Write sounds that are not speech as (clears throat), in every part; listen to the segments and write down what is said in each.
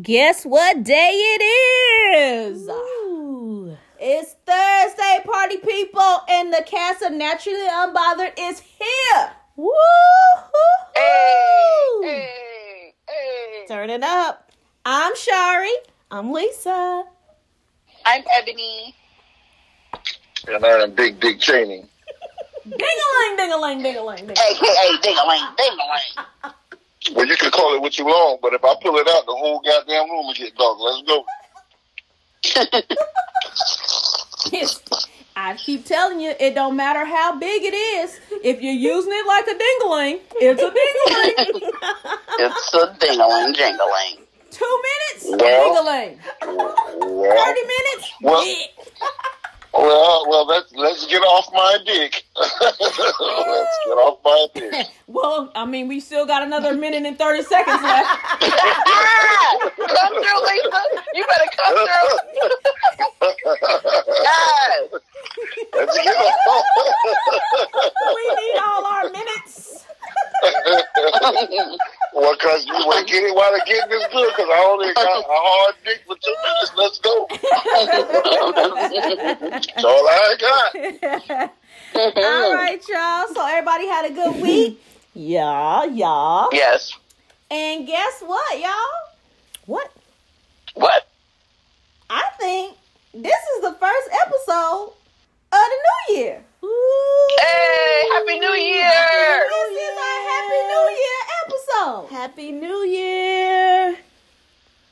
Guess what day it is? Ooh. It's Thursday, party people, and the cast of Naturally Unbothered is here. Woo! Hey, hey, hey. Turn it up. I'm Shari. I'm Lisa. I'm Ebony. And I'm Big Big Cheney. Ding-a-ling, ding-a-ling, ding-a-ling, ding-a-ling. AKA Ding-a-ling, Ding-a-ling. (laughs) Well, you can call it what you want, but if I pull it out, the whole goddamn room will get dark. Let's go. (laughs) It's- I keep telling you, it don't matter how big it is. If you're using it like a ding-a-ling, it's a ding-a-ling. (laughs) It's a Ding-a-ling, Two minutes, Well- ding-a-ling. Well, Thirty minutes, Well- yeah. well, well, let's let's get off my dick. (laughs) let's get off my dick. (laughs) Well, I mean, we still got another minute and 30 seconds left. Come through, Lisa. You better come through. Yes. Let's get off. We need all our minutes. well, cause you to get it while the getting is good, cause I only (laughs) got a hard dick for two minutes. Let's go. That's all I got. all right, y'all. So everybody had a good week. Yeah, y'all. Yes. And guess what, y'all? What? What? I think this is the first episode of the new year. Ooh. Hey, Happy New Year. This is our Happy New Year episode. Happy New Year.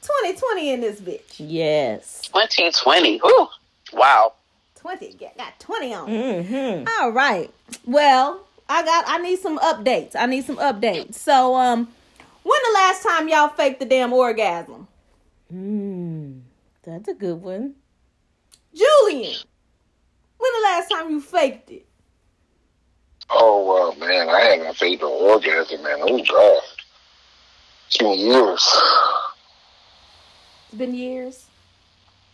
2020 in this bitch. Yes. 2020. Whew. Wow. 20. Got got 20 on. Mm-hmm. All right. Well, I got I need some updates. I need some updates. So, um when the last time y'all faked the damn orgasm? Mm, that's a good one. Julian. When the last time you faked it? Oh well, man, I haven't faked an orgasm, man. Oh God, two years. It's been years.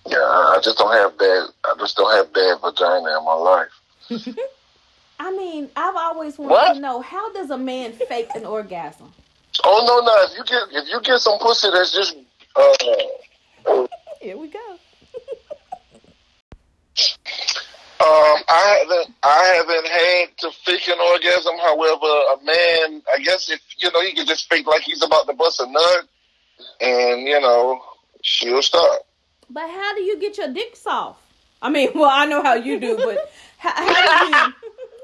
Yeah, I just don't have bad. I just don't have bad vagina in my life. (laughs) I mean, I've always wanted What? to know how does a man fake an orgasm? Oh no, no. If you get if you get some pussy that's just uh, (laughs) Here we go. (laughs) Um, I haven't, I haven't had to fake an orgasm. However, a man, I guess if you know, he can just fake like he's about to bust a nut, and you know, she'll stop. But how do you get your dicks soft? I mean, (laughs) well, I know how you do, but how, how do you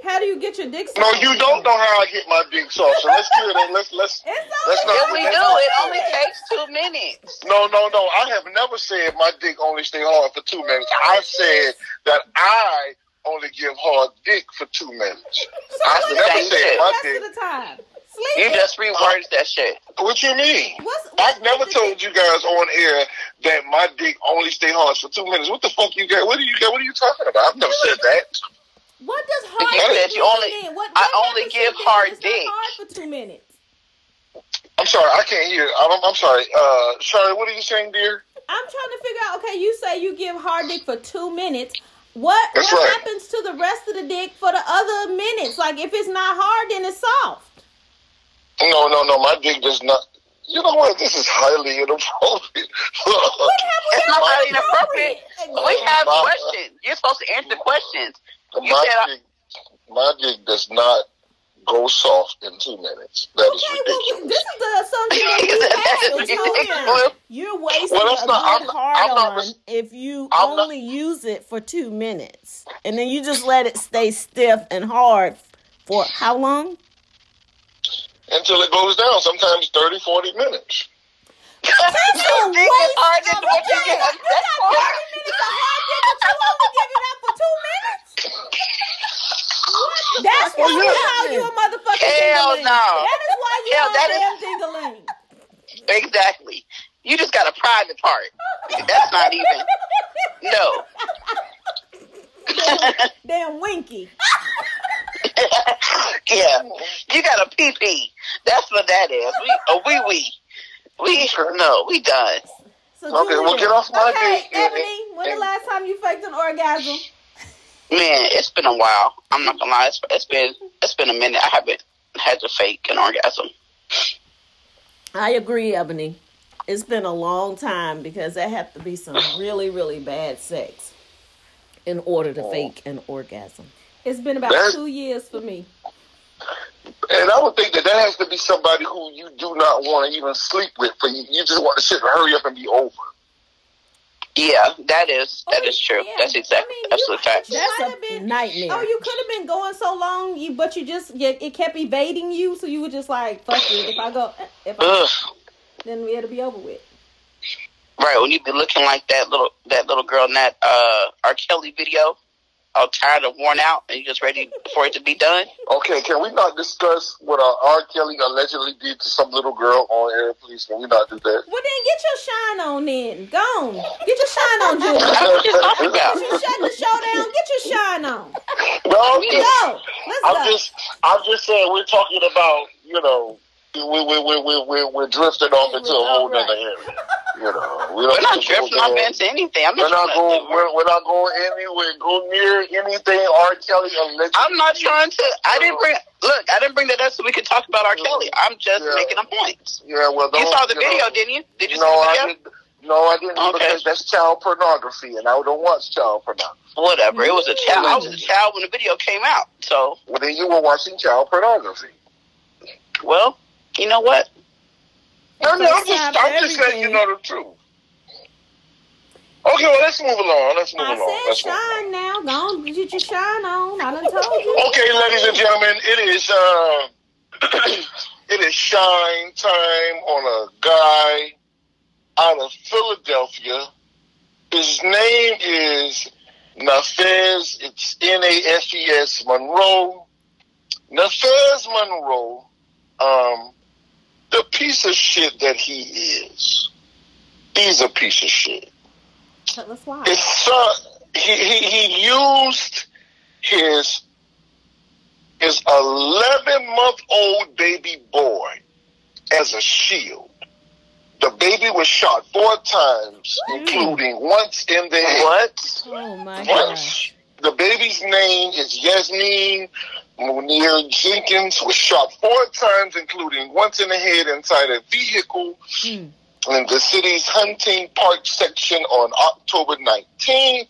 how do you get your dick soft? No, you don't know how I get my dick soft. So let's clear that. Let's let's. It's Let's only not- Yes, we do. It only takes two minutes. No, no, no. I have never said my dick only stay hard for two minutes. I said that I only give hard dick for two minutes. I what never said do my dick. rest of the time. You just reworded that shit. What you mean? What's, I've never told you guys on air that my dick only stay hard for two minutes. What the fuck you got? What do you got? What are you talking about? I've never said that. What does hard You dick said you only- mean? What, I only give hard dick. hard for two minutes. I'm sorry, I can't hear. I'm, I'm sorry. Uh, Shari, what are you saying, dear? I'm trying to figure out. Okay, you say you give hard dick for two minutes. What That's what right. happens to the rest of the dick for the other minutes? Like if it's not hard, then it's soft. No, no, no. My dick does not. You know what? This is highly inappropriate. It's not highly inappropriate. We have questions. You're supposed to answer questions. My dick, my dick does not go soft in two minutes. That is Okay, ridiculous. this is the assumption that you That have. is So, ridiculous. You're wasting Well, that's a not- good I'm hard I'm not on if you I'm not- only use it for two minutes. And then you just let it stay stiff and hard for how long? Until it goes down, sometimes 30, 40 minutes. That's a Your dick is waste of than what you time. get. You got 30 minutes of hard dick, but you only give it up for two minutes? That's Well, why yeah. how you a motherfucking Hell ding-a-ling. no. That is why you Hell, a that damn ding-a-ling. Exactly. You just got a private part. That's not even. No. (laughs) (laughs) Damn winky. Yeah, you got a pee pee. That's what that is. We a wee wee. We no, we done. So Okay, well, Julia- get off my Okay, dick, Ebony, when the last time you faked an orgasm? Man, it's been a while. I'm not gonna lie. It's, it's been it's been a minute. I haven't had to fake an orgasm. I agree, Ebony. It's been a long time because there have to be some really, really bad sex in order to oh. fake an orgasm. It's been about That's- two years for me. And I would think that that has to be somebody who you do not want to even sleep with. For you, you just want to sit and hurry up and be over. Yeah, that is that is true. Yeah, That's exactly I mean, absolute fact. That's a been- nightmare. Oh, you could have been going so long, you but you just you, it kept evading you, so you were just like, "Fuck it." If I go, if I, Ugh. then it'll be over with. Right when you be looking like that little that little girl in that uh R. Kelly video, all tired and worn out, and you just ready for it to be done. Okay, can we not discuss what uh, R. Kelly allegedly did to some little girl on air, please? Can we not do that? Well, then get your shine on. Then go on, get your shine on, Julian. That's what you're talking about. you shut the show down. Get your shine on. No, I'm just, Go. Let's I'm go. just, I'm just saying we're talking about, you know, we we we we we we're drifting off into a whole Right. other area. (laughs) You know, we We're don't not have to go drifting off into anything. I'm We're not not going. We're, we're not going anywhere. Go near anything R. Kelly. I'm not trying to. I didn't bring. Look, I didn't bring that up so we could talk about R. Kelly. I'm just Yeah. making a point. Yeah, well, You saw the know. video, didn't you? Did you No, see the I didn't. No, I didn't Okay. because that's child pornography, and I don't watch child pornography. Whatever. It was a child. I was a mm-hmm. child when the video came out. So, Well, then you were watching child pornography. well, you know what? No, no, I'm just, I'm just letting you know the truth. Okay, well, let's move along. Let's move I along. said Let's move shine now. Go on, get your shine on. I done told you. Okay, ladies and gentlemen, it is uh, (clears throat) it is shine time on a guy out of Philadelphia. His name is Nafez. It's N A F E S Monroe. Nafez Monroe. Um, the piece of shit that he is. He's a piece of shit. Let's watch. His son, he, he, he used his his 11 month old baby boy as a shield. The baby was shot four times, including once in the head. What? Oh my gosh. The baby's name is Yasmin Munir Jenkins, was shot four times, including once in the head inside a vehicle Hmm. in the city's Hunting Park section on October 19th.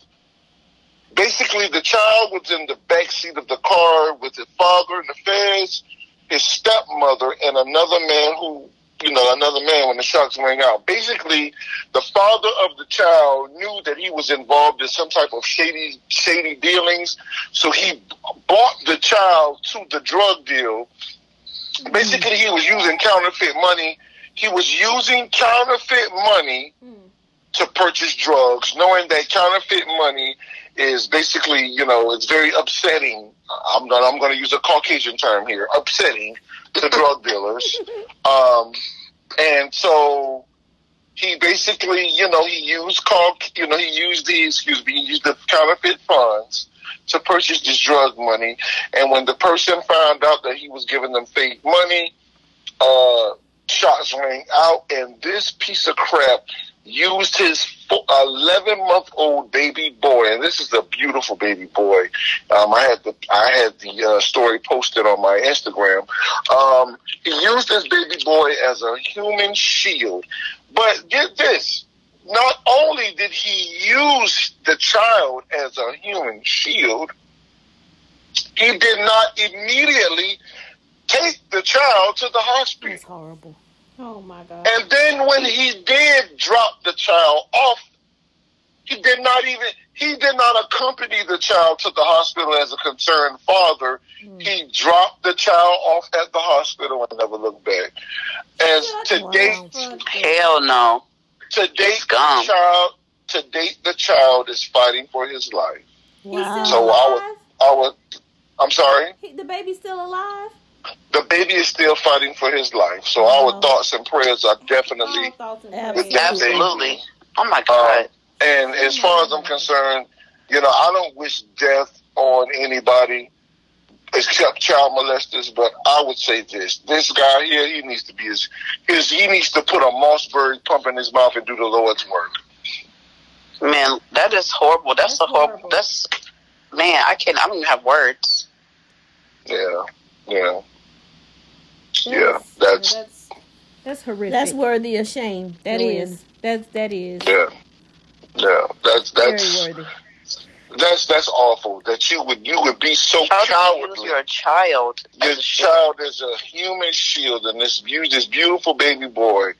Basically, the child was in the back seat of the car with his father and the feds, his stepmother, and another man who, you know, another man when the shots rang out. Basically, the father of the child knew that he was involved in some type of shady, shady dealings, so he bought the child to the drug deal. Basically, he was using counterfeit money. He was using counterfeit money to purchase drugs, knowing that counterfeit money is basically, you know, it's very upsetting. I'm gonna, I'm going to use a Caucasian term here, upsetting to drug dealers. Um, and so he basically, you know, he used call, you know, he used the, excuse me, he used the counterfeit funds to purchase this drug money. And when the person found out that he was giving them fake money, uh, shots rang out, and this piece of crap used his 11 month old baby boy, and this is a beautiful baby boy. Um, I had the I had the uh, story posted on my Instagram. Um, he used this baby boy as a human shield, but get this. Not only did he use the child as a human shield, he did not immediately take the child to the hospital. That's horrible. Oh my god. And then when he did drop the child off, he did not even he did not accompany the child to the hospital as a concerned father. Hmm. He dropped the child off at the hospital and never looked back. As to date, Hell no. to date the child, to date the child is fighting for his life. Wow. So I would. I would, I'm sorry. The baby's still alive? The baby is still fighting for his life. So our oh. thoughts and prayers are definitely Oh, thoughts and Absolutely. Oh my uh, God. And as far as I'm concerned, you know, I don't wish death on anybody, except child molesters. But I would say this: this guy here, he needs to be his, his he needs to put a Mossberg pump in his mouth and do the Lord's work. Man, that is horrible. That's, That's a horrible. horrible. That's man. I can't. I don't even have words. Yeah, yeah, yeah. That's that's that's horrific. That's worthy of shame. That Really. is. That's that is yeah, yeah. That's very that's worthy. that's that's awful. That you would you would be so How do you use cowardly. your child? Your as a child is a human shield, and this beau- this beautiful baby boy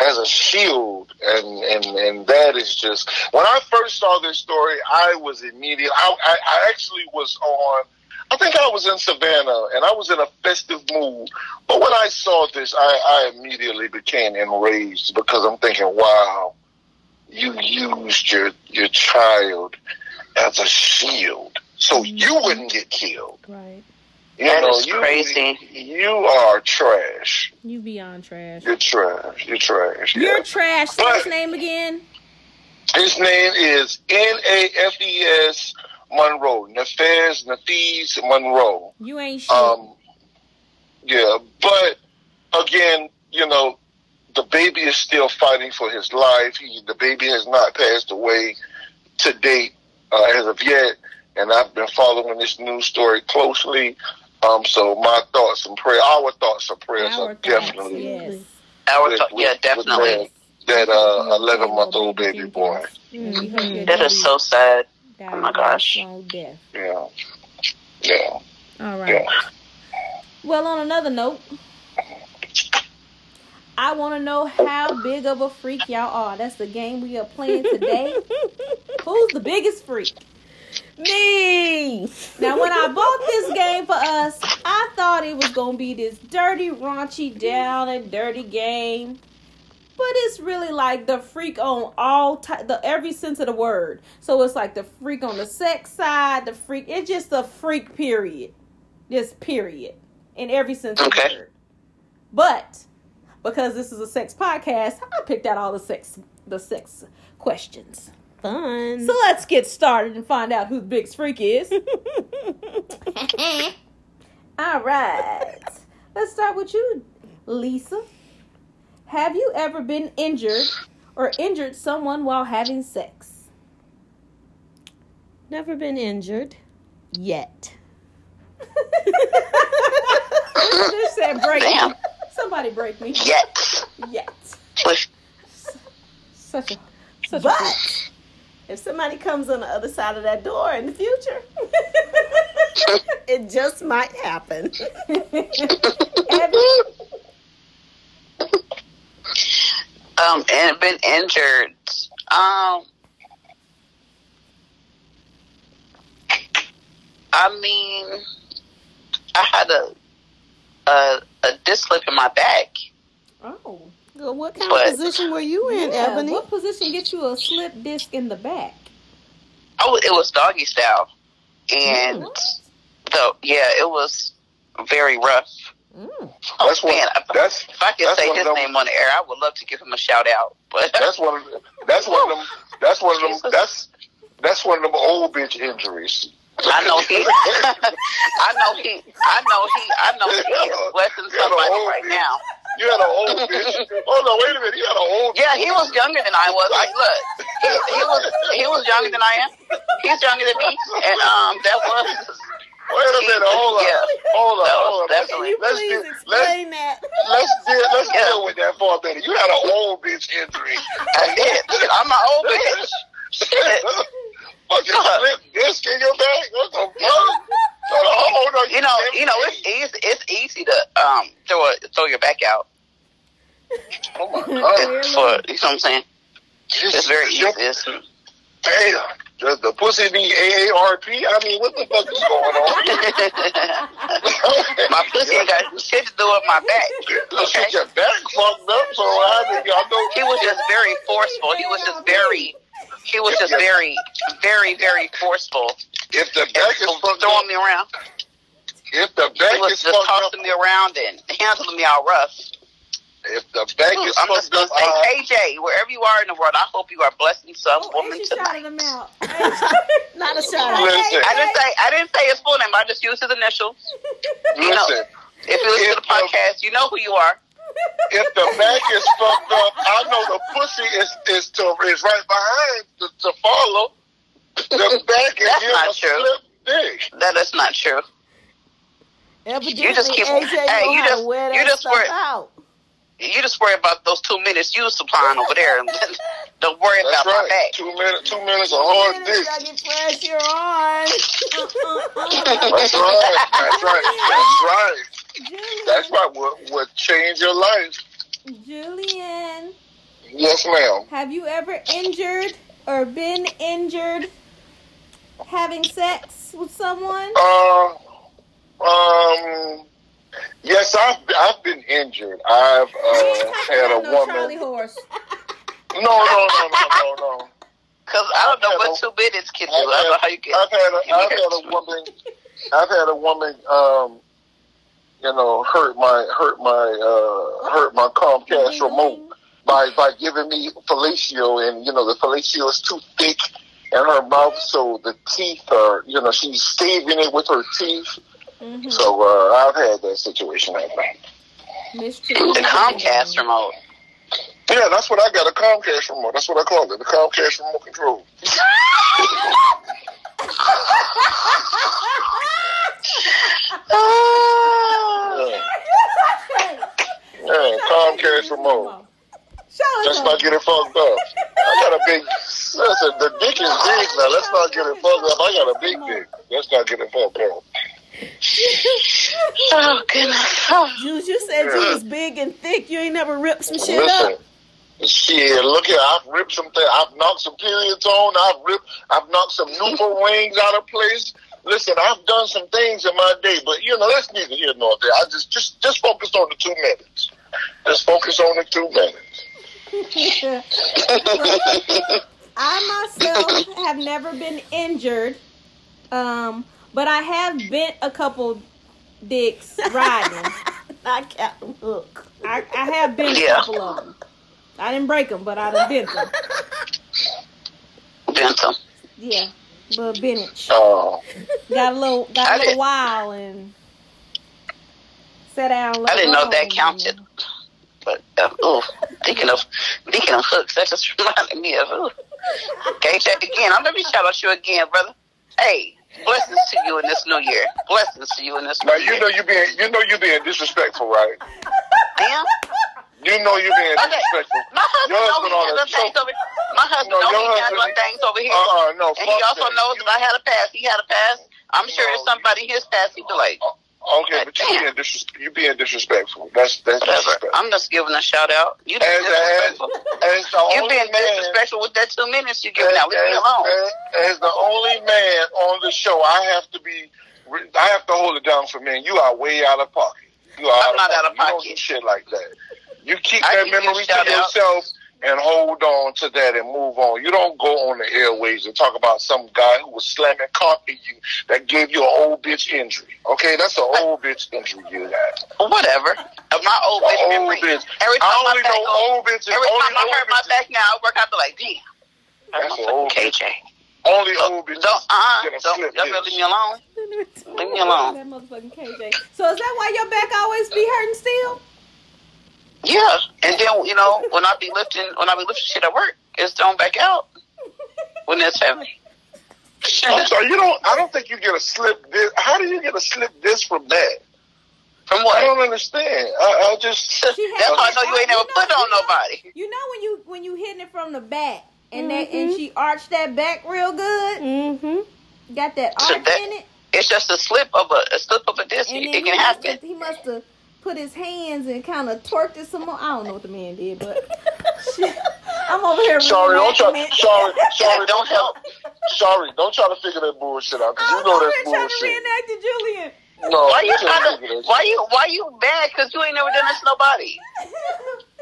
as a shield, and and and that is just. When I first saw this story, I was immediate. I I, I actually was on. I think I was in Savannah, and I was in a festive mood. But when I saw this, I, I immediately became enraged because I'm thinking, wow, you used your your child as a shield so you mm-hmm. wouldn't get killed. Right. You That know, is you, crazy. You are trash. You beyond trash. You're trash. You're trash. Yeah. You're trash. Say his name again. His name is N A F E S Monroe. Nefez Nefez Monroe. You ain't shit. Um, yeah, but again, you know, the baby is still fighting for his life. He, the baby has not passed away to date uh, as of yet, and I've been following this news story closely. Um, so my thoughts and prayer, our thoughts and prayers Our are thoughts, definitely yes. Our with- th- yeah, definitely. with that uh, eleven month old baby boy. Mm, we hope your That baby is so sad. Died oh my gosh. slow death. Yeah, yeah, All right. yeah. Well, on another note, I want to know how big of a freak y'all are. That's the game we are playing today. (laughs) Who's the biggest freak? Me. Now, when I bought this game for us, I thought it was going to be this dirty, raunchy, down and dirty game. But it's really like the freak on all ty- the every sense of the word. So it's like the freak on the sex side, the freak. It's just a freak. Period. Just period in every sense of Okay. the word. But because this is a sex podcast, I picked out all the sex the sex questions. Fun. So let's get started and find out who the biggest freak is. (laughs) All right. Let's start with you, Lisa. Have you ever been injured or injured someone while having sex? Never been injured yet. (laughs) Just said break Damn. me. Somebody break me. Yet. Yet. Such a such a But freak. if somebody comes on the other side of that door in the future, (laughs) it just might happen. (laughs) Have you? Um, and been injured. Um, I mean, I had a a, a disc slip in my back. Oh. Well, what kind But- of position were you in, Yeah, Ebony? What position gets you a slip disc in the back? Oh, it was doggy style, and What? the yeah, it was very rough. Mm. Oh That's what- man, if, that's- if I could say one of his them- name on the air, I would love to give him a shout out. But (laughs) That's one of that's one of them. That's one of them. Jesus. That's that's one of them old bitch injuries. I know he, (laughs) I know he, I know he, I know he is blessing somebody right bitch. now. You had an old bitch. Oh no! Wait a minute. You had an old. Yeah, he was younger than I was. Like, look, he, he was he was younger than I am. He's younger than me, and um, that was Wait a minute. Hold on. Yeah. Hold on. Was Hold on. definitely- Let's let's explain that. let's deal, let's Yeah. deal with that for a minute. You had an old bitch injury. I did. I'm an old (laughs) bitch. Shit. Fucking slip disc in your back. What the fuck? Oh, no, You know, you know, it's easy. It's easy to um throw a, throw your back out. Oh my god. It's for you know what I'm saying. It's very easy. It's, Damn. The, the pussy be AARP? I mean, what the fuck is going on? (laughs) my pussy got shit to do with my back. Okay. at your back fucked up, so I I know. He was just very forceful. He was just very. He was just very, very, very forceful. If the back is fucked up, throwing me around. if the He back was is just fucked up, tossing me around and handling me all rough. If the back is I'm just fucked gonna up, say, uh, I, KJ, wherever you are in the world, I hope you are blessing some Oh, woman and tonight. him out. (laughs) Not a shout out. Listen. I didn't say I didn't say his full name. I just used his initials. You know, listen. if you listen to the If, podcast, you know who you are. If the back is fucked up, I know the pussy is is to is right behind to, to follow. The (laughs) back is That's not true. slip. That is not true. Evidently, You just keep- AJ hey, you just- wear you just stuff wear- out. You just worry about those two minutes you supplying over there. (laughs) Don't worry That's about my back. Two minutes. Two minutes of hard Minutes, dick. gotta pressure on. (laughs) That's right. That's right. That's right. Julian, That's right. What what change your life? Julian, Yes, ma'am. have you ever injured or been injured having sex with someone? Uh, um. Yes, I've I've been injured. I've uh, had a no Charlie woman. horse. No, no, no, no, no, no. Because I don't know I've had what a- two minutes can do. I don't know how you get. I've had a, I've had a woman. I've had a woman. Um, you know, hurt my hurt my uh, hurt my Comcast remote by by giving me fellatio, and you know the fellatio is too thick in her mouth, so the teeth are you know she's staving it with her teeth. Mhm. So uh, I've had that situation happen. Miss The Comcast remote. Yeah, that's what I got a Comcast remote. That's what I call it, the Comcast remote control. (laughs) Yeah, yeah Comcast remote. Let's not get it fucked up. I got a big. Listen, the dick is big now. Let's not get it fucked up. I got a big dick. Let's not get it fucked up. Oh goodness. Oh. Jules, you said you was big and thick. You ain't never ripped some shit Listen, up. shit. Look here. I've ripped some things. I've knocked some periods on. I've ripped. I've knocked some nipple rings out of place. Listen, I've done some things in my day, but you know that's neither here nor there. I just just just focus on the two minutes. Just focus on the two minutes. (laughs) I myself have never been injured, um, but I have bent a couple dicks riding. (laughs) Not Captain Hook. I, I have bent a Yeah. couple of them. I didn't break them, but I done bent them. Bentham. Yeah, but bench Oh, got a little got I a little didn't- while and sat down. I didn't know that alone. counted. But uh, ooh, thinking of thinking of hooks, that just (laughs) reminded me of ooh. KJ again. I'm gonna be shout out you again, brother. Hey, blessings to you in this new year. Blessings to you in this new now year. you know you being you know you being disrespectful, right? Damn. You know you being Okay. disrespectful. My husband Your knows husband he on handles things over My husband No, knows your he things over here. Uh uh no. and he also that. knows that I had a pass. He had a pass. I'm sure No. if somebody his pass, he'd be like, Okay, but you being dis- you being disrespectful. That's that's whatever. disrespectful. I'm just giving a shout out. You being As, as, disrespectful. as You being man, disrespectful with that two minutes you as, giving out. Leave me as- alone. as- as the only man on the show, I have to be. I have to hold it down for men. You are way out of pocket. You are I'm not out of You don't pocket. do shit like that. You keep I that memory to yourself. out. Yourself and hold on to that and move on. You don't go on the airways and talk about some guy who was slamming cock at you that gave you an old bitch injury. Okay, that's an old bitch injury you had. Whatever. My old bitch old memory. bitch. Every time I only back know goes, old bitches. every only time I old hurt my bitches- back now, I work out be like, damn. That's That's an old bitch. KJ. Only Don't, old bitches. don't, uh, get a don't, y'all better leave me alone. Leave me alone. That motherfucking KJ. So is that why your back always be hurting still? Yeah, and then you know when I be lifting, when I be lifting shit at work, it's thrown back out when it's heavy. I'm sorry, you don't. I don't think you get a slip disc. How do you get a slip this from that? From what? I don't understand. I, I just. (laughs) That's how I know you ain't never put on nobody. You know when you when you hitting it from the back and that Mm-hmm. and she arched that back real good, Mm-hmm. got that So arch that- in it, It's just a slip of a, a slip of a disc. and It can happen. have, he must have put his hands and kind of twerked it some more. I don't know what the man did, but (laughs) shit, I'm over here. Sorry, don't try. Sorry, sorry, Don't don't help. help. Sorry, don't try to figure that bullshit out because you I'm know over that's here trying to reenact it, Julian. No, Why you trying to? Why shit. you? Why you mad? Because you ain't never done this to nobody.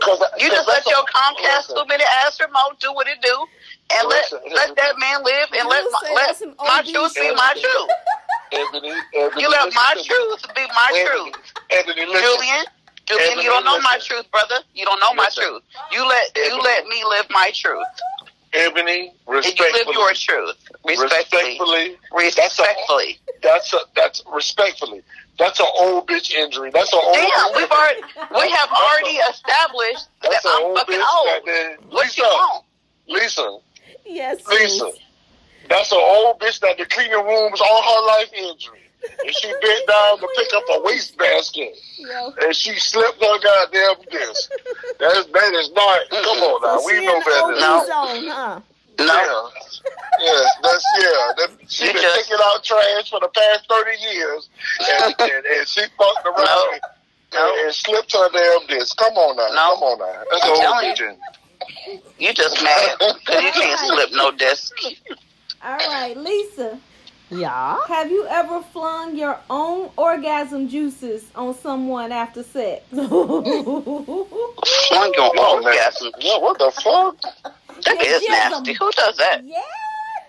'Cause (laughs) I- You 'cause just let your Comcast listen, two minute ass remote do what it do, and let Listen, let that man live, and let You my, let that's some my OD truth be shit. my truth. Ebony, Ebony, You let listen my to me. truth be my Ebony, truth. Ebony, listen. Julian, Julian, you don't know my truth, brother. You don't know my truth. You let you let me live my truth, Ebony, and you live respectfully, your truth. Respectfully, respectfully, that's a, that's a, that's respectfully. That's an old bitch injury. That's an old. Damn, we've already (laughs) we have already established that That's an I'm old fucking bitch that old. they- What you Lisa, want? Lisa, Yes, Lisa. sis. That's an old bitch that the cleaning rooms all her life injury. And she bent down to pick up a wastebasket. Yo. And she slipped her goddamn disc. That is, that is not, come on now. So we know better OB than No. zone, huh? No, Yeah. Yeah, that's, yeah. That, she You been just- taking out trash for the past 30 years. And, (laughs) and, and she fucked around No. and, No. and slipped her damn disc. Come on now. No. Come on now. That's I'm old telling you. you just mad because you can't slip no disc. (laughs) All right, Lisa. Yeah. Have you ever flung your own orgasm juices on someone after sex? (laughs) Flung your man. orgasm. Yeah, what the fuck? That is Yes, nasty. Who does that? Yeah,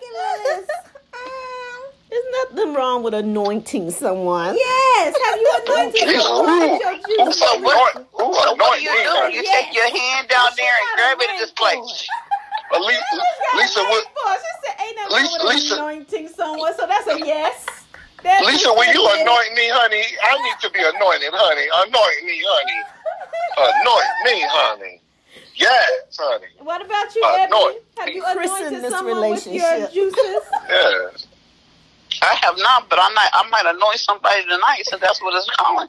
Gillis. Um, There's nothing wrong with anointing someone. yes. Have you anointed someone your juices? So what- who So what do you do? You Yes. take your hand down there and grab it and just like, Lisa, Lisa, what, She said, ain't nothing Lisa- wrong with Lisa- anointing someone, so that's a yes. That's Lisa, a when you yes. anoint me, honey, I need to be anointed, honey. Anoint me, honey. Anoint me, honey. Yes, honey. What about you, Anoint. Ebony? Have you anointed this someone with your juices? (laughs) Yes. I have not, but I might, I might annoy somebody tonight since that's what it's calling.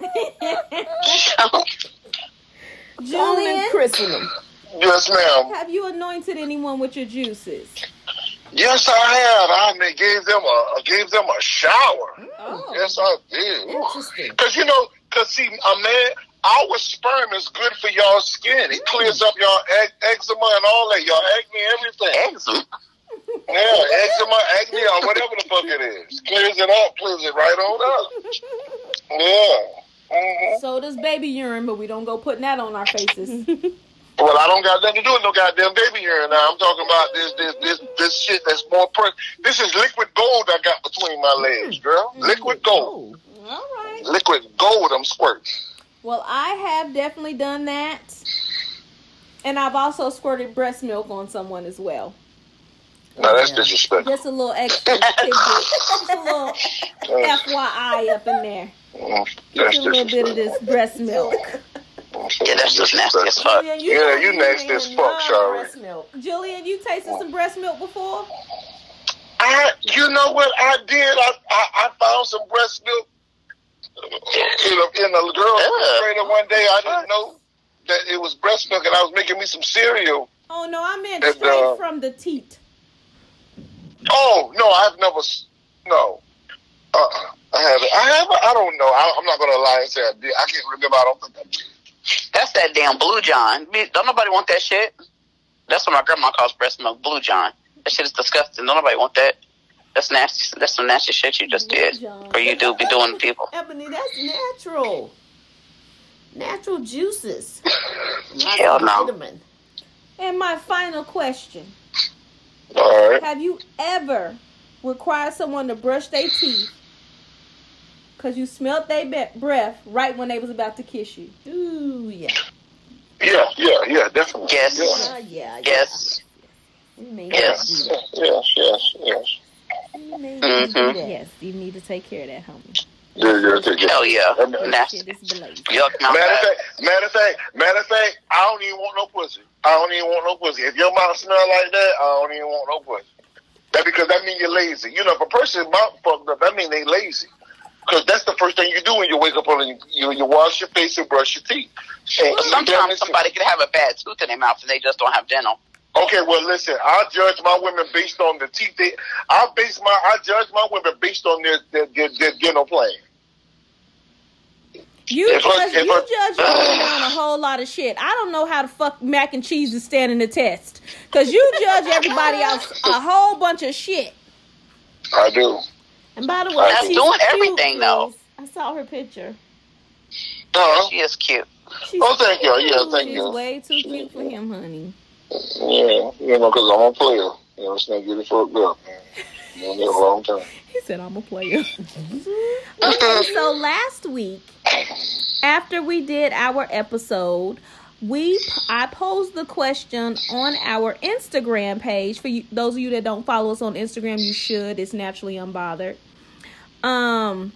(laughs) (laughs) Julian Julian, christen Yes, ma'am. have you anointed anyone with your juices? Yes, I have. I mean, gave them a I gave them a shower. Oh. Yes, I did. Cause you know, cause see, a man, our sperm is good for y'all skin. It clears up y'all ec- eczema and all that, y'all acne, everything. Eczema. Yeah, eczema, acne, or whatever the fuck it is. Clears it up, clears it right on up. (laughs) Yeah. hmm So does baby urine, but we don't go putting that on our faces. (laughs) Well, I don't got nothing to do with no goddamn baby here now. I'm talking about this, this, this, this shit that's more. Per- this is liquid gold I got between my legs, girl. Liquid gold. All right. liquid gold. I'm squirting. Well, I have definitely done that. And I've also squirted breast milk on someone as well. Now that's Yeah. disrespectful. Just a little extra. (laughs) Just a little FYI up in there. mm, that's you a little bit of this breast milk. Yeah, that's just nasty as fuck. Julian, Yeah, you nasty as ain't fuck, love Shari. Julian, you tasted some breast milk before? I, you know what I did? I, I, I found some breast milk in a, in a girl's Ugh. refrigerator one day. I didn't know that it was breast milk, and I was making me some cereal. Oh no, I meant And, straight uh, from the teat. Oh no, I've never. s- No, uh, uh I haven't. I haven't. I don't know. I, I'm not gonna lie and say I did. I can't remember. I don't think I did. That's that damn Blue John. Don't nobody want that shit. That's what my grandma calls breast milk, Blue John. That shit is disgusting. Don't nobody want that. That's nasty. That's some nasty shit you just did. John. Or you do be doing to people. Ebony, that's natural. Natural juices. (laughs) Hell no. Vitamin. And my final question: All right. Have you ever required someone to brush their teeth because you smelt their be- breath right when they was about to kiss you? Ooh, yeah. Yeah, yeah, yeah, definitely. Yes. Yeah. Uh, yeah, Yes. You Yes. need to do that. Yes, yes, yes. You may need to do Mhm. Yes, you need to take care of that, homie. Yeah, yeah, take it. Hell yeah. That- Nasty. Shit. Yuck, Matter of fact, matter of fact, matter of fact, I don't even want no pussy. I don't even want no pussy. If your mouth smell like that, I don't even want no pussy. That because that means you're lazy. You know, if a person's mouth fucked up, that means they lazy. Because that's the first thing you do when you wake up early. You you wash your face and brush your teeth. And- Well, sometimes somebody can have a bad tooth in their mouth and they just don't have dental. Okay, well, listen. I judge my women based on the teeth. They, I base my I judge my women based on their their, their, their dental plan. You If judge, if you I- judge your woman on a whole lot of shit. I don't know how the fuck mac and cheese is standing the test. Cause you judge everybody else a whole bunch of shit. I do. And by the way, That's she's doing cute, everything, though. I saw her picture. Uh-huh. She is cute. She's Oh, thank you. Yeah, thank She's you. way too cute for him, honey. Yeah, you know, because I'm a player. You know, it's not get it fucked up. Man. You know, a long time. (laughs) He said, "I'm a player." (laughs) okay, so last week after we did our episode, we I posed the question on our Instagram page for you those of you that don't follow us on Instagram you should it's naturally unbothered um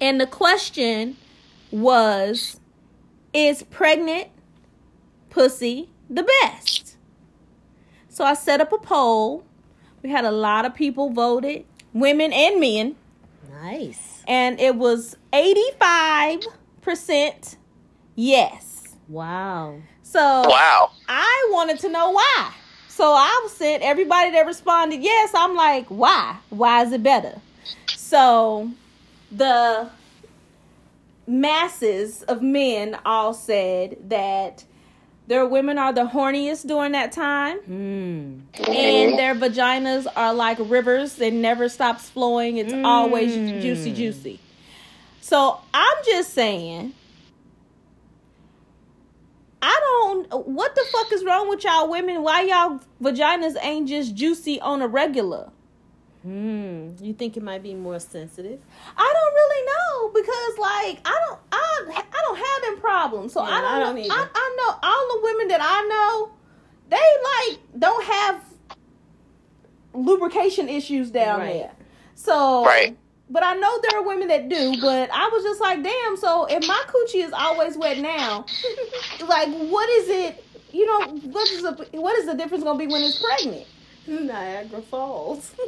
and the question was is pregnant pussy the best so I set up a poll we had a lot of people voted women and men Nice. and it was 85% yes Wow. so Wow. I wanted to know why. So I sent everybody that responded yes. I'm like, why? Why is it better? So the masses of men all said that their women are the horniest during that time. Hmm. and their vaginas are like rivers. It never stops flowing. It's always juicy juicy. So i'm just saying i don't what the fuck is wrong with y'all women? Why y'all vaginas ain't just juicy on a regular Hmm. You think it might be more sensitive? I don't really know because like I don't I I don't have them problems. So Yeah, I don't I don't know. I, I know all the women that I know, they like don't have lubrication issues down Right. there. So Right. But I know there are women that do, but I was just like, damn, so if my coochie is always wet now, (laughs) like what is it you know, what is the what is the difference gonna be when it's pregnant? Niagara Falls. (laughs)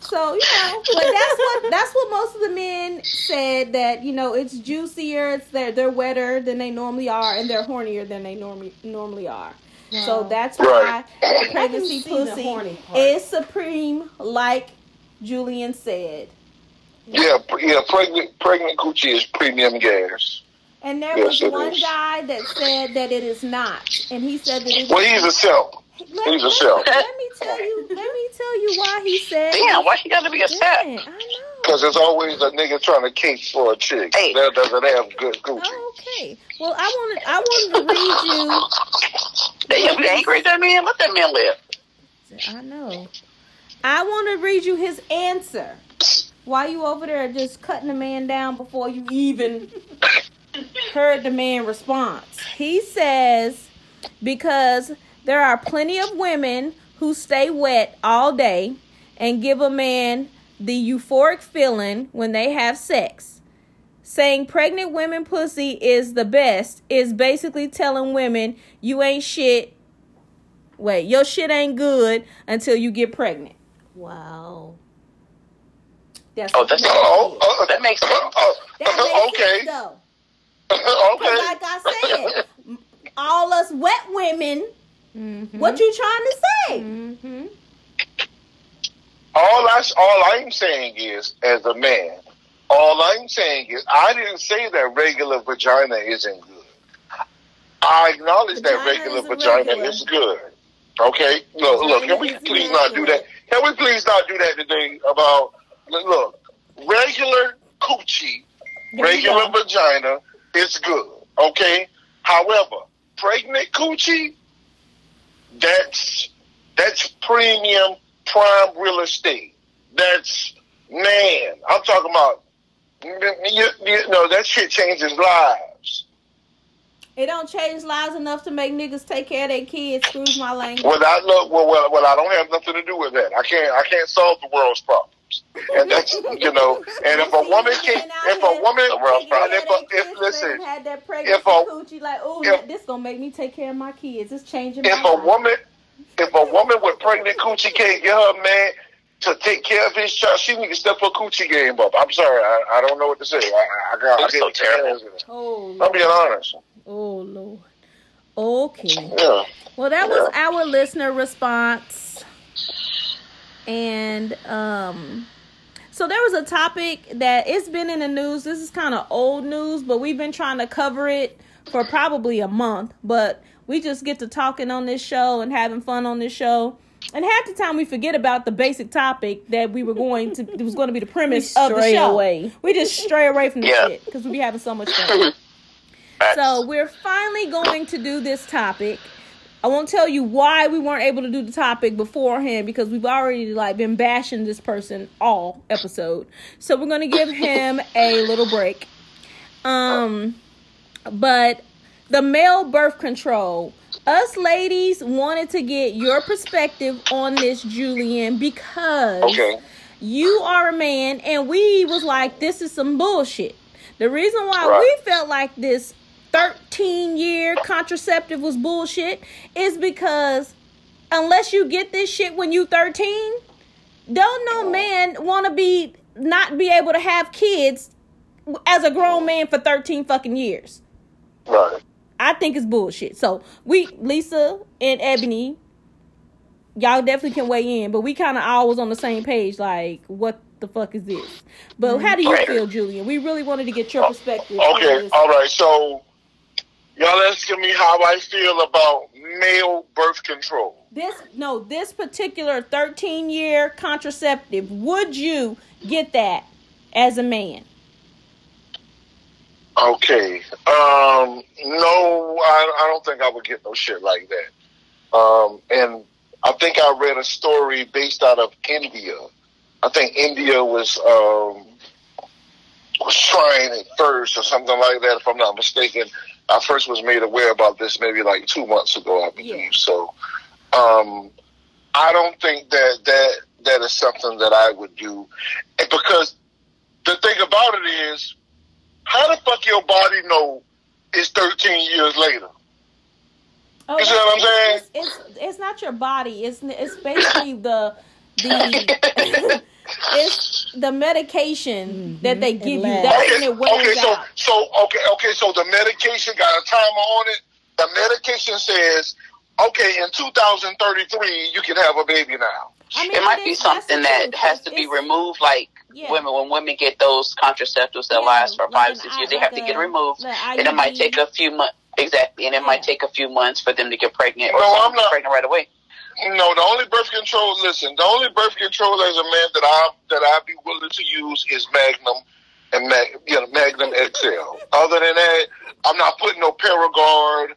So you know, but that's what that's what most of the men said that you know it's juicier, it's they're they're wetter than they normally are, and they're hornier than they normally normally are. So that's Right. why the pregnancy see the pussy horny is supreme, like Julian said. Yeah, yeah. Pregnant, pregnant coochie is premium gas. And there Yes, was it one is. guy that said that it is not, and he said that it. Well, he's a self. Let, he's a let- self. Let me tell you. Let me tell you why he said. Damn, why he gotta be a Yeah. I know. Because there's always a nigga trying to kink for a chick Hey. that doesn't have good coochie. Oh, okay. Well, I wanted I wanted to read Damn, you angry at that man? Let that man live. I know. I want to read you his answer. Why you over there just cutting the man down before you even (laughs) heard the man response? He says because there are plenty of women who stay wet all day and give a man the euphoric feeling when they have sex. Saying pregnant women pussy is the best is basically telling women you ain't shit. Wait, your shit ain't good until you get pregnant. Wow. That's Oh, that's- oh, oh, oh, That makes sense. oh, oh that makes oh, okay. sense though. 'Cause (laughs) okay. like I said, all us wet women, Mm-hmm. what you trying to say? Mm-hmm. All I all I'm saying is, as a man, all I'm saying is, I didn't say that regular vagina isn't good. I acknowledge that regular isn't vagina regular. is good. Okay, look, look. Can we Vagina isn't please not do that? Can we please not do that today? About look, regular coochie, There regular vagina is good. Okay. However, pregnant coochie, that's that's premium prime real estate. That's man. I'm talking about. You, you know that shit changes lives. It don't change lives enough to make niggas take care of their kids. Excuse my language. Well, I look. Well, well, well, I don't have nothing to do with that. I can't. I can't solve the world's problems. And that's you know. And if a woman can, if a woman, The world's and if, a, care if listen, had that pregnancy if a- coochie, like, oh, if- this gonna make me take care of my kids. It's changing if my a woman, if a woman with pregnant coochie can't get her man to take care of his child, she need to step her coochie game up. I'm sorry, I, I don't know what to say. I, I, I got. That's I so terrible. Oh, I'm being honest. oh Lord. Okay. Yeah. Well, that was our listener response. And um so there was a topic that it's been in the news. This is kind of old news, but we've been trying to cover it for probably a month, but we just get to talking on this show and having fun on this show. And half the time we forget about the basic topic that we were going to it was going to be the premise of the show. away. We just stray away from the Yeah. shit because we be having so much fun. So we're finally going to do this topic. I won't tell you why we weren't able to do the topic beforehand because we've already like been bashing this person all episode. So we're gonna give him a little break. Um, but the male birth control. Us ladies wanted to get your perspective on this, Julian, because Okay. you are a man and we was like this is some bullshit the reason why Right. we felt like this 13 year contraceptive was bullshit is because unless you get this shit when you 13 don't no man want to be not be able to have kids as a grown man for 13 fucking years Right. I think it's bullshit. So we, Lisa and Ebony, y'all definitely can weigh in, but we kind of always on the same page. Like, what the fuck is this? But how do you feel, Julian? We really wanted to get your oh, perspective. Okay. All right. So, y'all asking me how I feel about male birth control. This no, this particular thirteen year contraceptive. Would you get that as a man? Okay. Um. No, I, I don't think I would get no shit like that. Um. And I think I read a story based out of India. I think India was um was trying first or something like that. If I'm not mistaken, I first was made aware about this maybe like two months ago, I believe. Yeah. So, um, I don't think that that that is something that I would do, And because the thing about it is, how the fuck your body know it's 13 years later? Oh, You see what I'm saying? It's, it's it's not your body. It's it's basically the the (laughs) (laughs) it's the medication that mm-hmm. they give you. labs. That's when Okay, it wears okay, so out. so okay, okay, so the medication got a timer on it. The medication says, okay, in 2033 you can have a baby now. I mean, It might it be something that truth. has to be removed, like Yeah. women when women get those contraceptives that Yeah, last for like five six years, they like have to get a- removed, and it might take a few months. Exactly, and it might take a few months for them to get pregnant or No, I'm not- pregnant right away. No, the only birth control. Listen, the only birth control as a man that I that I'd be willing to use is Magnum and Mag, you know, Magnum XL. Other than that, I'm not putting no Paragard,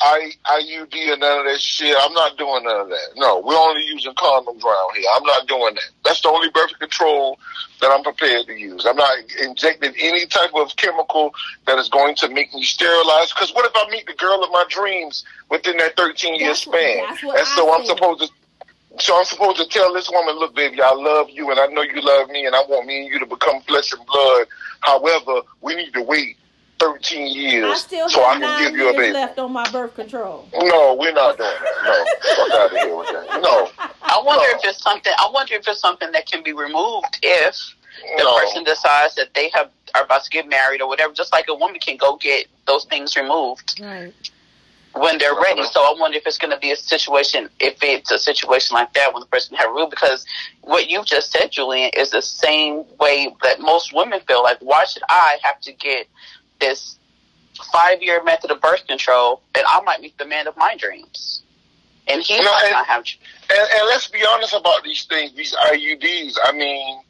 I IUD, or none of that shit. I'm not doing none of that. No, we're only using condoms around here. I'm not doing that. That's the only birth control that I'm prepared to use. I'm not injecting any type of chemical that is going to make me sterilized. Because what if I meet the girl of my dreams within that 13 year span? that's and so I'm supposed to. So I'm supposed to tell this woman, look, baby, I love you, and I know you love me, and I want me and you to become flesh and blood. However, we need to wait 13 I years still so I can nine give you a baby. left on my birth control. No, we're not doing that. No, fuck out of here with that. No, I wonder No. if it's something. I wonder if it's something that can be removed if the no. person decides that they have are about to get married or whatever. Just like a woman can go get those things removed Right. when they're ready. Uh-huh. So I wonder if it's going to be a situation, if it's a situation like that when the person have removed, because what you've just said, Julian, is the same way that most women feel. Like, why should I have to get this five year method of birth control and I might meet the man of my dreams? And he No, might and- not have. And, and let's be honest about these things, these IUDs. I mean,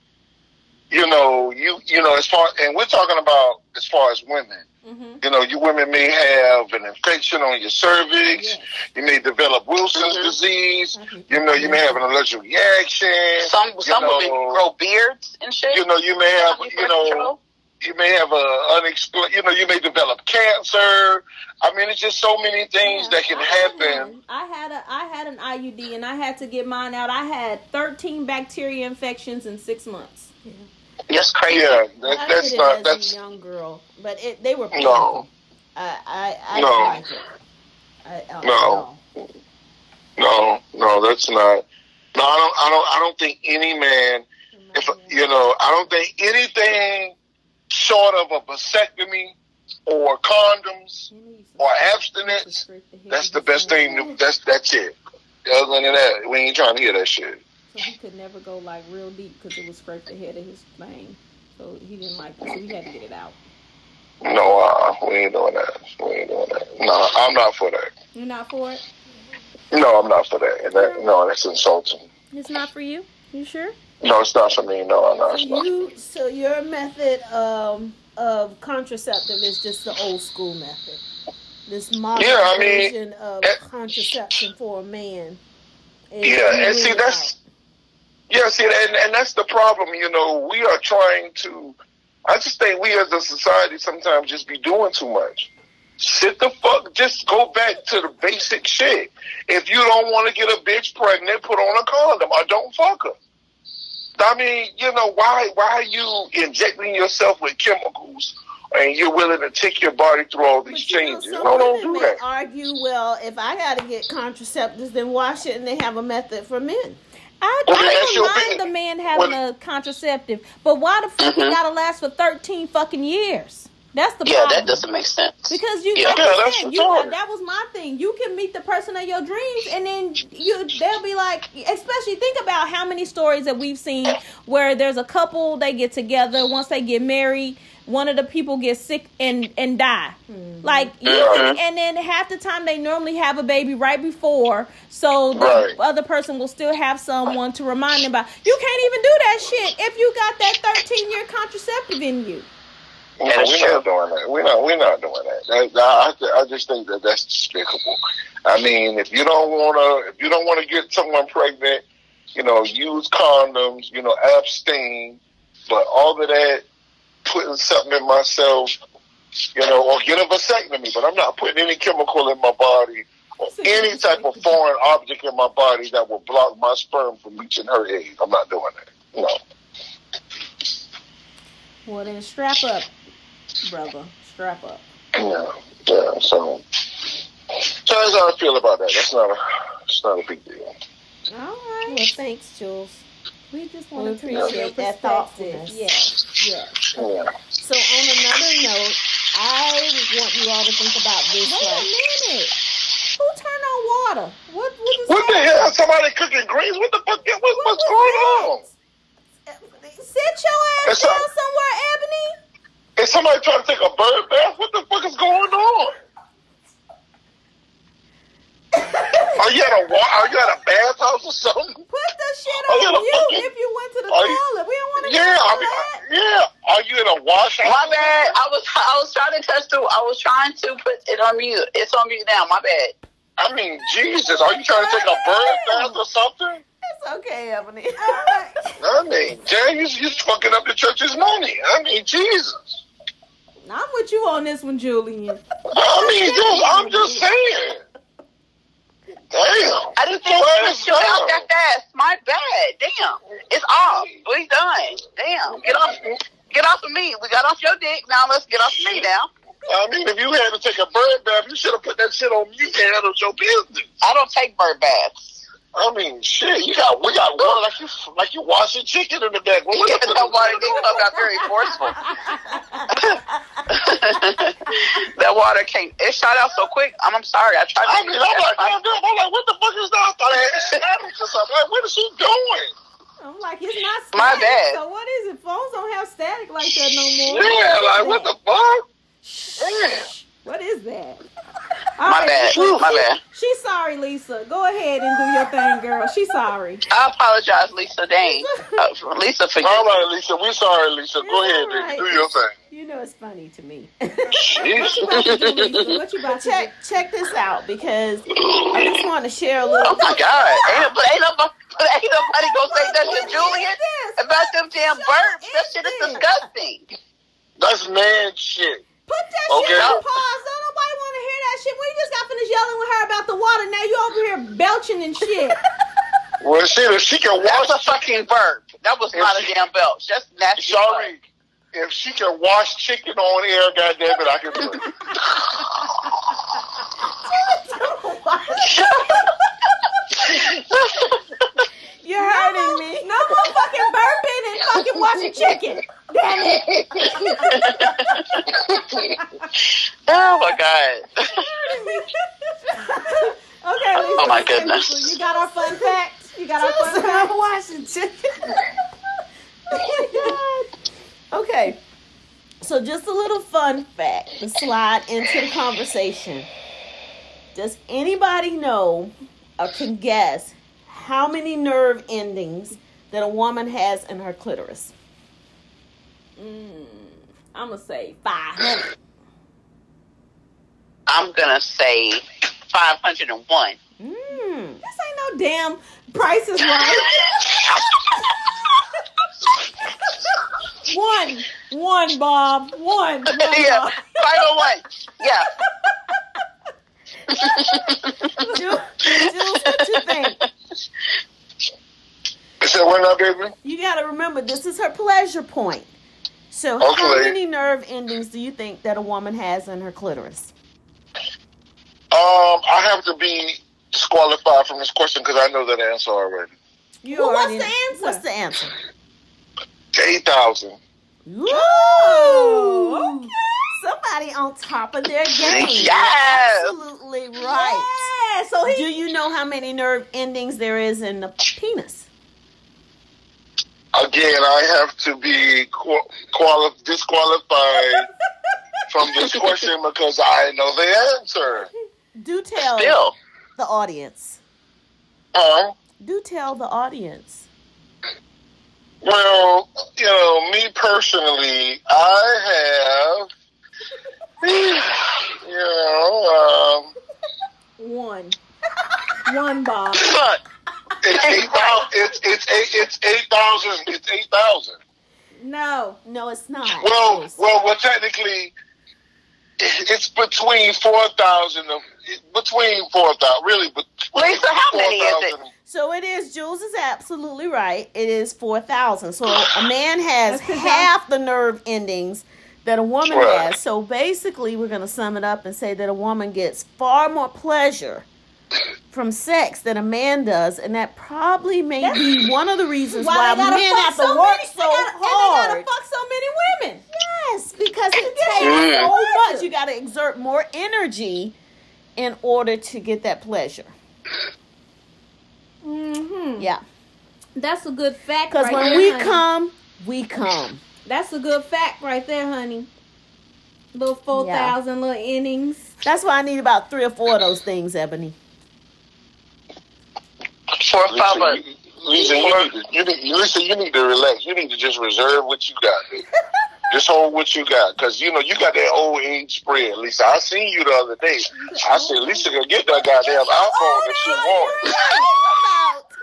you know, you you know, as far and we're talking about as far as women. Mm-hmm. You know, you women may have an infection on your cervix. Yes. You may develop Wilson's Mhm. disease. Mhm. You know, you may have an allergic reaction. Some you some women grow beards and shit. You know, you may have, you know, control. You may have a unexplained. You know, you may develop cancer. I mean, it's just so many things Yeah, that can I happen. one. I had a I had an IUD and I had to get mine out. I had 13 bacteria infections in six months. That's crazy. Yeah, I that, that's did it not. as That's a young girl, but it, they were painful. no, I I, I No. didn't it. I, uh, No. no, no. That's not. No, I don't. I don't. I don't think any man. If you know, I don't think anything short of a vasectomy or condoms or abstinence. That's the best thing. To, that's that's it. Other than that, we ain't trying to hear that shit. So he could never go like real deep because it would scrape the head of his vein. So he didn't like it. So we had to get it out. No, uh, we ain't doing that. We ain't doing that. No, I'm not for that. You're not for it. No, I'm not for that. And that no, that's insulting. It's not for you. You sure? No, it's not for me. No, it's not. you so your method um, of contraceptive is just the old school method. This modern Yeah, I mean, version of eh, contraception for a man. Yeah, and see that's out. yeah, see, and and that's the problem. You know, we are trying to. I just think we as a society sometimes just be doing too much. Sit the fuck. Just go back to the basic shit. If you don't want to get a bitch pregnant, put on a condom or don't fuck her. I mean, you know, why why are you injecting yourself with chemicals and you're willing to take your body through all these But you know, changes? No, don't do that. argue, well, if I got to get contraceptives, then why shouldn't they have a method for men? I, Okay, I don't mind opinion. the man having Well- a contraceptive, but why the fuck Mhm. it gotta last for thirteen fucking years? That's the Yeah, problem. that doesn't make sense. Because you, Yeah. like Yeah, that's said, you, retarded. that was my thing. You can meet the person of your dreams, and then you they'll be like, especially think about how many stories that we've seen where there's a couple they get together once they get married, one of the people gets sick and and die. Like you, can, Mhm. and then half the time they normally have a baby right before, so the Right. other person will still have someone to remind them about. You can't even do that shit if you got that 13 year contraceptive in you. No, we're not doing that. We're not. We're not doing that. that I, I just think that that's despicable. I mean, if you don't want to, if you don't want to get someone pregnant, you know, use condoms. You know, abstain. But all of that, putting something in myself, you know, or get a vasectomy. But I'm not putting any chemical in my body or any type of foreign object in my body that will block my sperm from reaching her egg. I'm not doing that. No. Well, then strap up, brother. Strap up. Yeah, yeah. So, so that's how I feel about that. That's not a, it's not a big deal. All right. Well, thanks, Jules. We just We wanted to appreciate know that perspective. thoughtfulness. Yes, yes. Yeah. So, on another note, I want you all to think about this. Wait a minute. Who turned on water? What? What is What the that? hell? Somebody cooking greens? What the fuck? What, What what's going that? on? Sit your ass It's a- down somewhere, Ebony. Is somebody trying to take a bird bath? What the fuck is going on? (laughs) Are you at a wa- Are you at a bathhouse or something? Put the shit on yeah, you fucking- if you went to the Are you- toilet. We don't want to Yeah, know I mean, that. yeah. Are you in a wash? My bad. I was I was trying to touch the. I was trying to put it on mute. It's on mute now. My bad. I mean, Jesus, are you trying to take a bird bath or something? It's okay, Ebony. (laughs) I mean, Jay, you, you fucking up the church's money. I mean, Jesus. I'm with you on this one, Julian. I mean, just, I'm just saying. Damn. I didn't think What you is shoot out that? that fast. My bad. Damn. It's off. We done. Damn. Get off. Get off of me. We got off your dick. Now let's get off of me now. I mean, if you had to take a bird bath, you should have put that shit on mute and handled your business. I don't take bird baths. I mean, shit, you got we got water like you like you washing chicken in the back. What Yeah, the nobody did come out very forceful. (laughs) that water came. It shot out so quick. I'm, I'm sorry. I tried. I to mean, I'm like, I'm, I'm like, what the fuck is that? I thought I had static or something. Like, what is she doing? I'm like, it's not static. My bad. So what is it? Phones don't have static like that no more. Yeah, like what the fuck? Damn. What is that? (laughs) My bad. My bad. She's sorry, Lisa. Go ahead and do your thing, girl. She's sorry. I apologize, Lisa Dane. (laughs) Uh, Lisa, forgive All me. right, Lisa, We're sorry, Lisa. Go It's ahead, all nigga. right. do your thing. You know it's funny to me. (laughs) What you about to do, What you about to check check this out because I just want to share a little. Oh my God! Ain't, nobody- ain't, nobody, ain't nobody gonna say nothing to Julian this? about them damn birds. That shit is disgusting. That's man shit. Put that Okay. shit on pause. Don't nobody want to hear that shit. We just got finished yelling with her about the water. Now you over here belching and shit. (laughs) Well, shit, if she can wash. That's a fucking bird. That was not a damn belch. That's natural. sorry, if she can wash chicken on air, goddamn it, I can do it. (laughs) You're hurting me. No more fucking burping and fucking watching chicken. Damn it. (laughs) (laughs) Oh my god. (laughs) Okay, Lisa. Oh, my goodness. Lisa, you got our fun facts. You got our fun facts. watching chicken. (laughs) Oh Okay. So just a little fun fact to slide into the conversation. Does anybody know or can guess how many nerve endings that a woman has in her clitoris? Mm, I'm gonna say five. I'm gonna say five hundred and one. Mm, this ain't no damn price is right. one, one, Bob, one. one (laughs) yeah, Bob. five oh one. Yeah. (laughs) Jules, Jules, what you think? You said what now, baby? You got to remember, this is her pleasure point. So, how many nerve endings do you think that a woman has in her clitoris? Um, I have to be disqualified from this question because I know that answer already. You Well, what's already- the answer? What's the answer? Eight thousand. Ooh, somebody on top of their game. Yes. Absolutely right. Yeah, so he, Do you know how many nerve endings there is in the penis? Again, I have to be qu- quali- disqualified from this question because I know the answer. Do tell Still. the audience. Huh? Do tell the audience. Well, you know, me personally, I have, you know, um, one. One Bob. Look. It's eight thousand. It's it's eight. It's eight thousand. It's eight thousand. No. No, it's not. Well, It's- well, well. Technically, it's between four thousand. Between four thousand, really. But Lisa, how many is it? So it is. Jules is absolutely right. It is four thousand. So a man has half the nerve endings that a woman Right. has. So basically, we're going to sum it up and say that a woman gets far more pleasure from sex than a man does, and that probably may be one of the reasons why, Why they gotta men fuck have to so work many, so they gotta, hard. And they gotta fuck so many women. Yes, because it takes so much. You got to exert more energy in order to get that pleasure. Mm-hmm. Yeah, That's a good fact. because right when there, we honey. come, we come. That's a good fact right there, honey. Little four thousand little innings. That's why I need about three or four of those things, Ebony. Four or five. Lisa, you, Lisa, you need, to, you need, Lisa, you need to relax. You need to just reserve what you got. baby. just hold what you got, because you know you got that old age spread. Lisa, I seen you the other day. I said Lisa can get that goddamn iPhone if she wants. (laughs)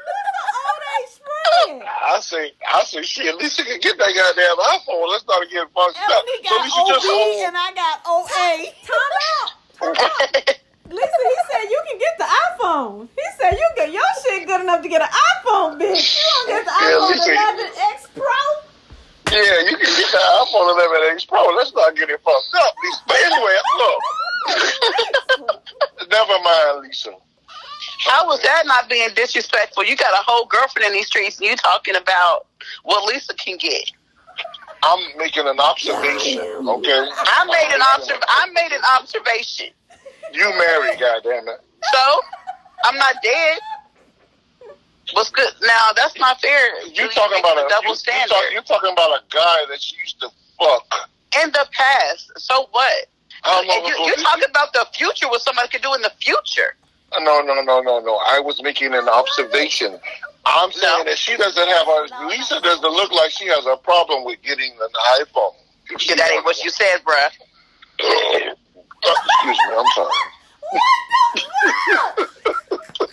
I say, I say, shit, Lisa can get that goddamn iPhone. Let's not get fucked up. Ebony So got Lisa just OB hold. and I got OA. Time out. Listen, he said you can get the iPhone. He said you get your shit good enough to get an iPhone, bitch. You don't get the Yeah, iPhone Lisa. 11X Pro. Yeah, you can get that iPhone 11X Pro. Let's not get it fucked up, But anyway, look. (laughs) Never mind, Lisa. How was that not being disrespectful? You got a whole girlfriend in these streets, and you talking about what Lisa can get. I'm making an observation, okay? I made an observ- I made an observation. You married, goddammit. So I'm not dead. What's good? Now that's not fair. You talking about a double you, standard You talk, you're talking about a guy that she used to fuck. in the past. So what? How long you, you're talking about the future. What somebody could do in the future. No, no, no, no, no. I was making an observation. I'm saying No. that she doesn't have a. Lisa doesn't look like she has a problem with getting an iPhone. Yeah, that ain't what you said, bruh. Uh, excuse me. I'm sorry. (laughs)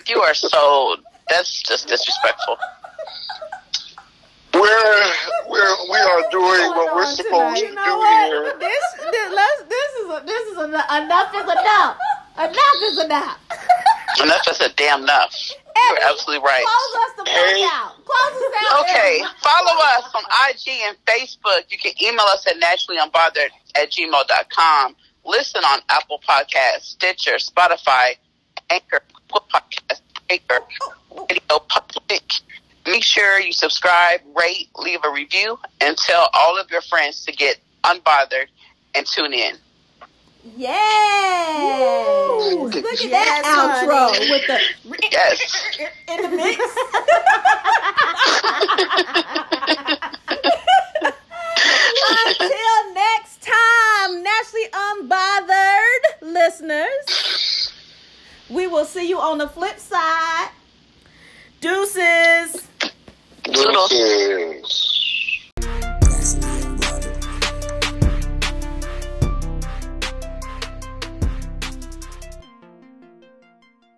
You are so. That's just disrespectful. We're we're we are doing what we're oh supposed to You know do what? here. This, this, let's, this is a, this is a, enough is enough. Enough is enough. Enough is a damn enough. You're absolutely right. Close us the Hey. out. Close us out. Okay, Evan. follow us on IG and Facebook. You can email us at naturallyunbothered at gmail.com. Listen on Apple Podcasts, Stitcher, Spotify, Anchor, Google Podcast, Anchor, oh. Radio Public. Make sure you subscribe, rate, leave a review, and tell all of your friends to get unbothered and tune in. Yes. Look at Yes, that outro honey. with the Yes. (laughs) in the mix. (laughs) Until next time, naturally unbothered listeners, we will see you on the flip side. Deuces. Deuces.